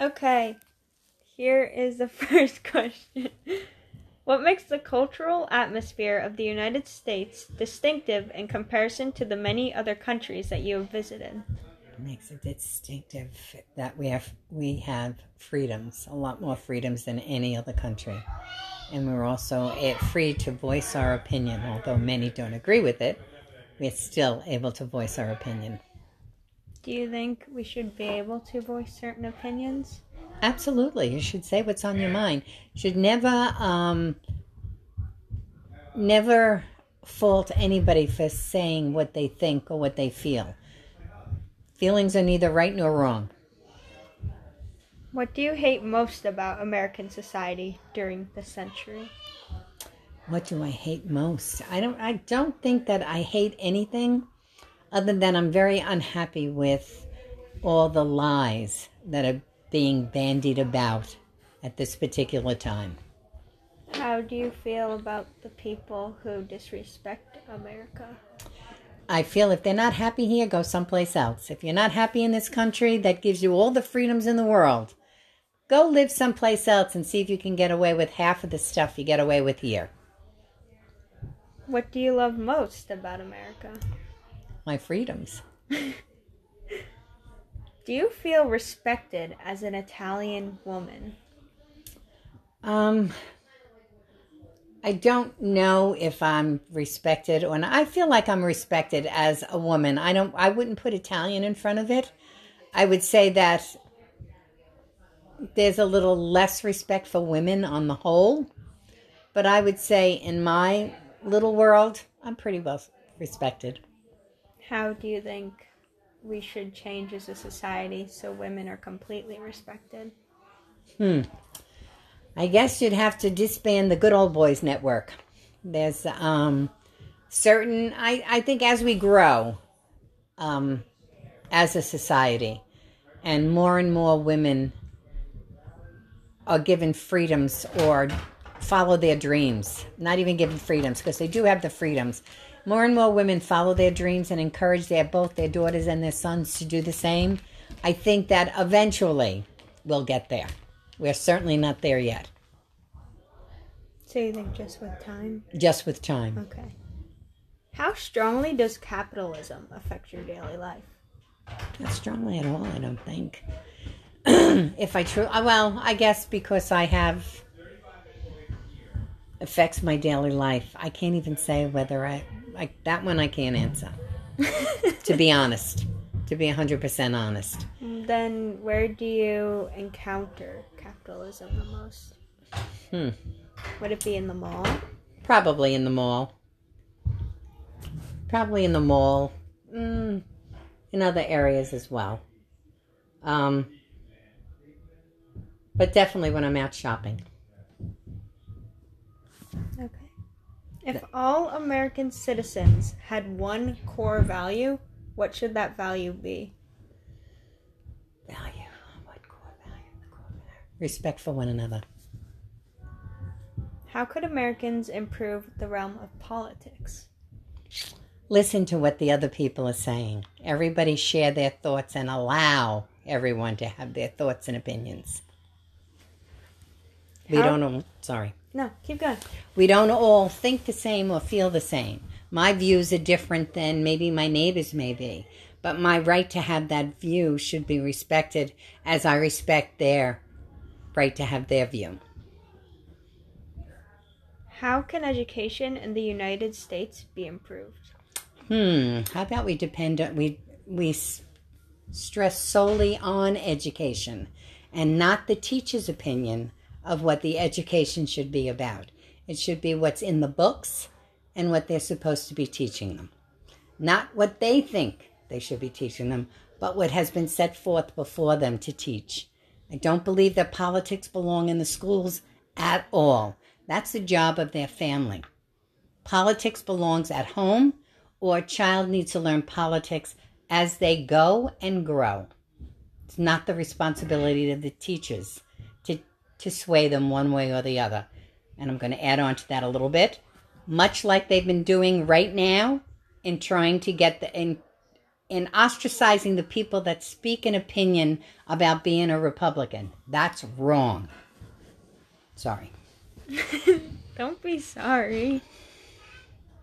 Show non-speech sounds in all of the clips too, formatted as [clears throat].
Okay, here is the [laughs] first question. What makes the cultural atmosphere of the United States distinctive in comparison to the many other countries that you have visited? makes it distinctive that we have we have freedoms, a lot more freedoms than any other country, and we're also eh, free to voice our opinion. Although many don't agree with it, we're still able to voice our opinion. Do you think we should be able to voice certain opinions? Absolutely, you should say what's on your mind. You Should never, um, never fault anybody for saying what they think or what they feel Feelings are neither right nor wrong. What do you hate most about American society during the century? What do I hate most? I don't I don't think that I hate anything other than I'm very unhappy with all the lies that are being bandied about at this particular time. How do you feel about the people who disrespect America? I feel if they're not happy here, go someplace else. If you're not happy in this country that gives you all the freedoms in the world, go live someplace else and see if you can get away with half of the stuff you get away with here. What do you love most about America? My freedoms. [laughs] do you feel respected as an Italian woman? Um, I don't know if I'm respected or not. I feel like I'm respected as a woman. I don't I wouldn't put Italian in front of it. I would say that there's a little less respect for women on the whole. But I would say in my little world, I'm pretty well respected. How do you think we should change as a society so women are completely respected? Hmm. I guess you'd have to disband the Good Old Boys Network. There's um, certain, I, I think as we grow um, as a society and more and more women are given freedoms or follow their dreams, not even given freedoms because they do have the freedoms. More and more women follow their dreams and encourage their both their daughters and their sons to do the same. I think that eventually we'll get there. We're certainly not there yet. So you think just with time? Just with time. Okay. How strongly does capitalism affect your daily life? Not strongly at all, I don't think. [clears throat] if I true, uh, well, I guess because I have affects my daily life. I can't even say whether I like that one. I can't answer. to be honest, to be hundred percent honest. Then where do you encounter capitalism the most? Hmm. Would it be in the mall? Probably in the mall. Probably in the mall. Mm, in other areas as well. Um, but definitely when I'm out shopping. Okay. If all American citizens had one core value, what should that value be? Value. What core value? Core value. Respect for one another. How could Americans improve the realm of politics? Listen to what the other people are saying. Everybody share their thoughts and allow everyone to have their thoughts and opinions. We don't all, sorry. No, keep going. We don't all think the same or feel the same. My views are different than maybe my neighbors may be, but my right to have that view should be respected as I respect their right to have their view. How can education in the United States be improved? Hmm. How about we depend on we we stress solely on education and not the teacher's opinion of what the education should be about. It should be what's in the books and what they're supposed to be teaching them. Not what they think they should be teaching them, but what has been set forth before them to teach. I don't believe that politics belong in the schools at all. That's the job of their family. Politics belongs at home, or a child needs to learn politics as they go and grow. It's not the responsibility of the teachers to, sway them one way or the other. And I'm going to add on to that a little bit. Much like they've been doing right now in trying to get the in in ostracizing the people that speak an opinion about being a Republican. That's wrong. Sorry. [laughs] Don't be sorry.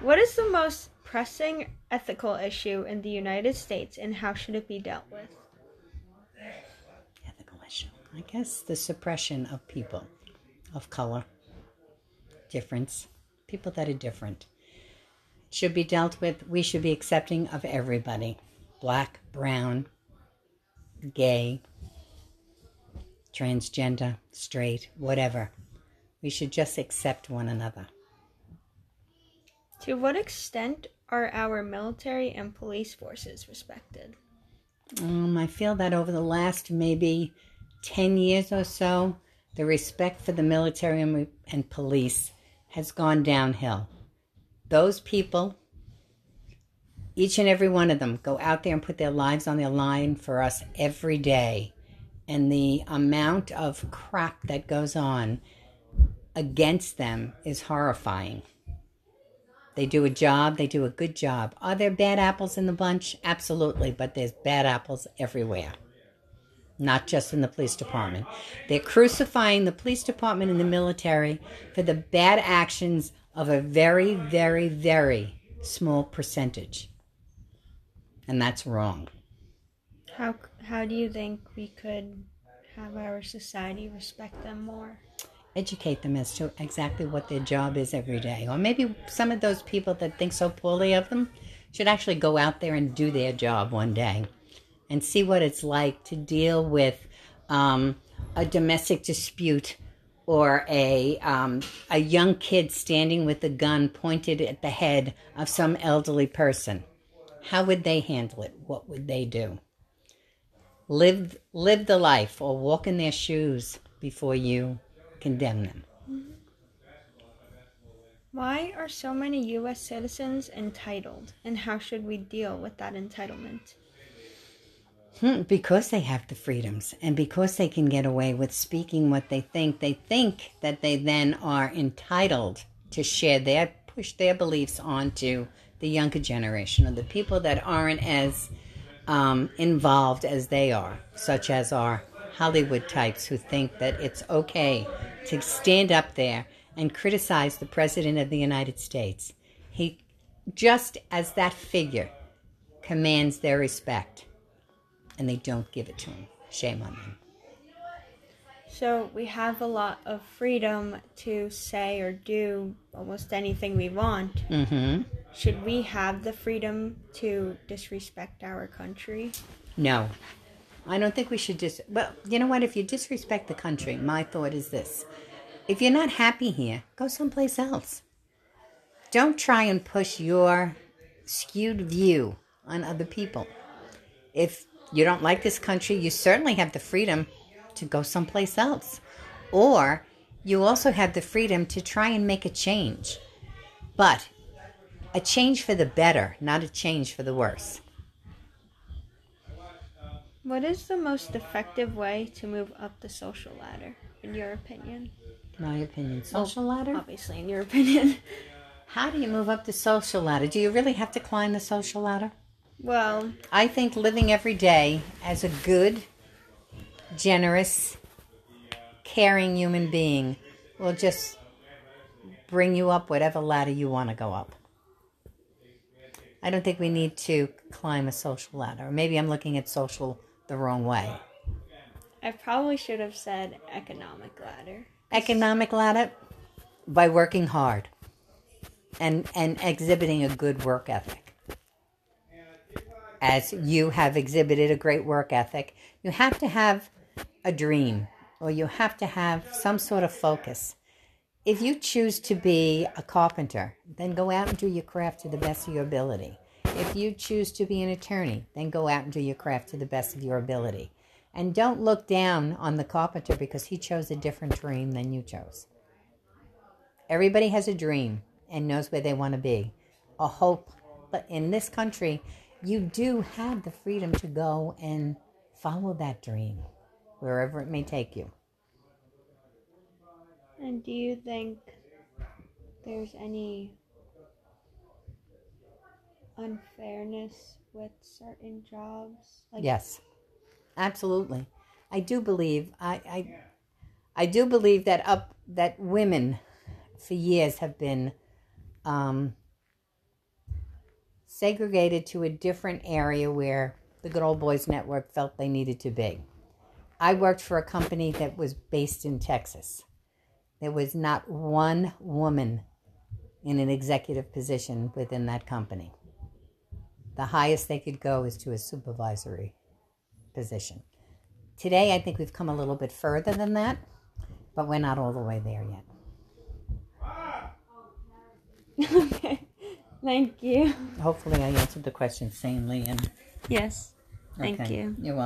What is the most pressing ethical issue in the United States and how should it be dealt with? I guess the suppression of people of color, difference, people that are different. Should be dealt with, we should be accepting of everybody black, brown, gay, transgender, straight, whatever. We should just accept one another. To what extent are our military and police forces respected? Um, I feel that over the last maybe 10 years or so, the respect for the military and, police has gone downhill. Those people, each and every one of them, go out there and put their lives on the line for us every day. And the amount of crap that goes on against them is horrifying. They do a job, they do a good job. Are there bad apples in the bunch? Absolutely, but there's bad apples everywhere, not just in the police department. They're crucifying the police department and the military for the bad actions of a very, very, very small percentage. And that's wrong. How, how do you think we could have our society respect them more? educate them as to exactly what their job is every day. Or maybe some of those people that think so poorly of them should actually go out there and do their job one day and see what it's like to deal with um, a domestic dispute or a um, a young kid standing with a gun pointed at the head of some elderly person. How would they handle it? What would they do? Live live the life or walk in their shoes before you condemn them. Why are so many U.S. citizens entitled, and how should we deal with that entitlement? Hmm, because they have the freedoms and because they can get away with speaking what they think, they think that they then are entitled to share their, push their beliefs onto the younger generation or the people that aren't as um, involved as they are, such as our Hollywood types who think that it's okay to stand up there and criticize the President of the United States. He, just as that figure, commands their respect, and they don't give it to him. Shame on them. So we have a lot of freedom to say or do almost anything we want. Mm-hmm. Should we have the freedom to disrespect our country? No. I don't think we should just. Well, you know what? If you disrespect the country, my thought is this if you're not happy here, go someplace else. Don't try and push your skewed view on other people. If you don't like this country, you certainly have the freedom to go someplace else. Or you also have the freedom to try and make a change. But a change for the better, not a change for the worse. What is the most effective way to move up the social ladder, in your opinion? My opinion. Social ladder? Obviously, in your opinion. How do you move up the social ladder? Do you really have to climb the social ladder? Well, I think living every day as a good, generous, caring human being will just bring you up whatever ladder you want to go up. I don't think we need to climb a social ladder. Maybe I'm looking at social the wrong way. I probably should have said economic ladder. Economic ladder by working hard and and exhibiting a good work ethic. As you have exhibited a great work ethic, you have to have a dream or you have to have some sort of focus. If you choose to be a carpenter, then go out and do your craft to the best of your ability. If you choose to be an attorney, then go out and do your craft to the best of your ability. And don't look down on the carpenter because he chose a different dream than you chose. Everybody has a dream and knows where they want to be, a hope. But in this country, you do have the freedom to go and follow that dream wherever it may take you. And do you think there's any unfairness with certain jobs? Like, Yes, absolutely. I do believe I, I I do believe that up that women for years have been um, segregated to a different area where the Good Old Boys Network felt they needed to be. I worked for a company that was based in Texas. There was not one woman in an executive position within that company. The highest they could go is to a supervisory position. Today, I think we've come a little bit further than that, but we're not all the way there yet. Ah! [laughs] okay. Thank you. Hopefully, I answered the question sanely and Yes. Thank okay. you. You're welcome.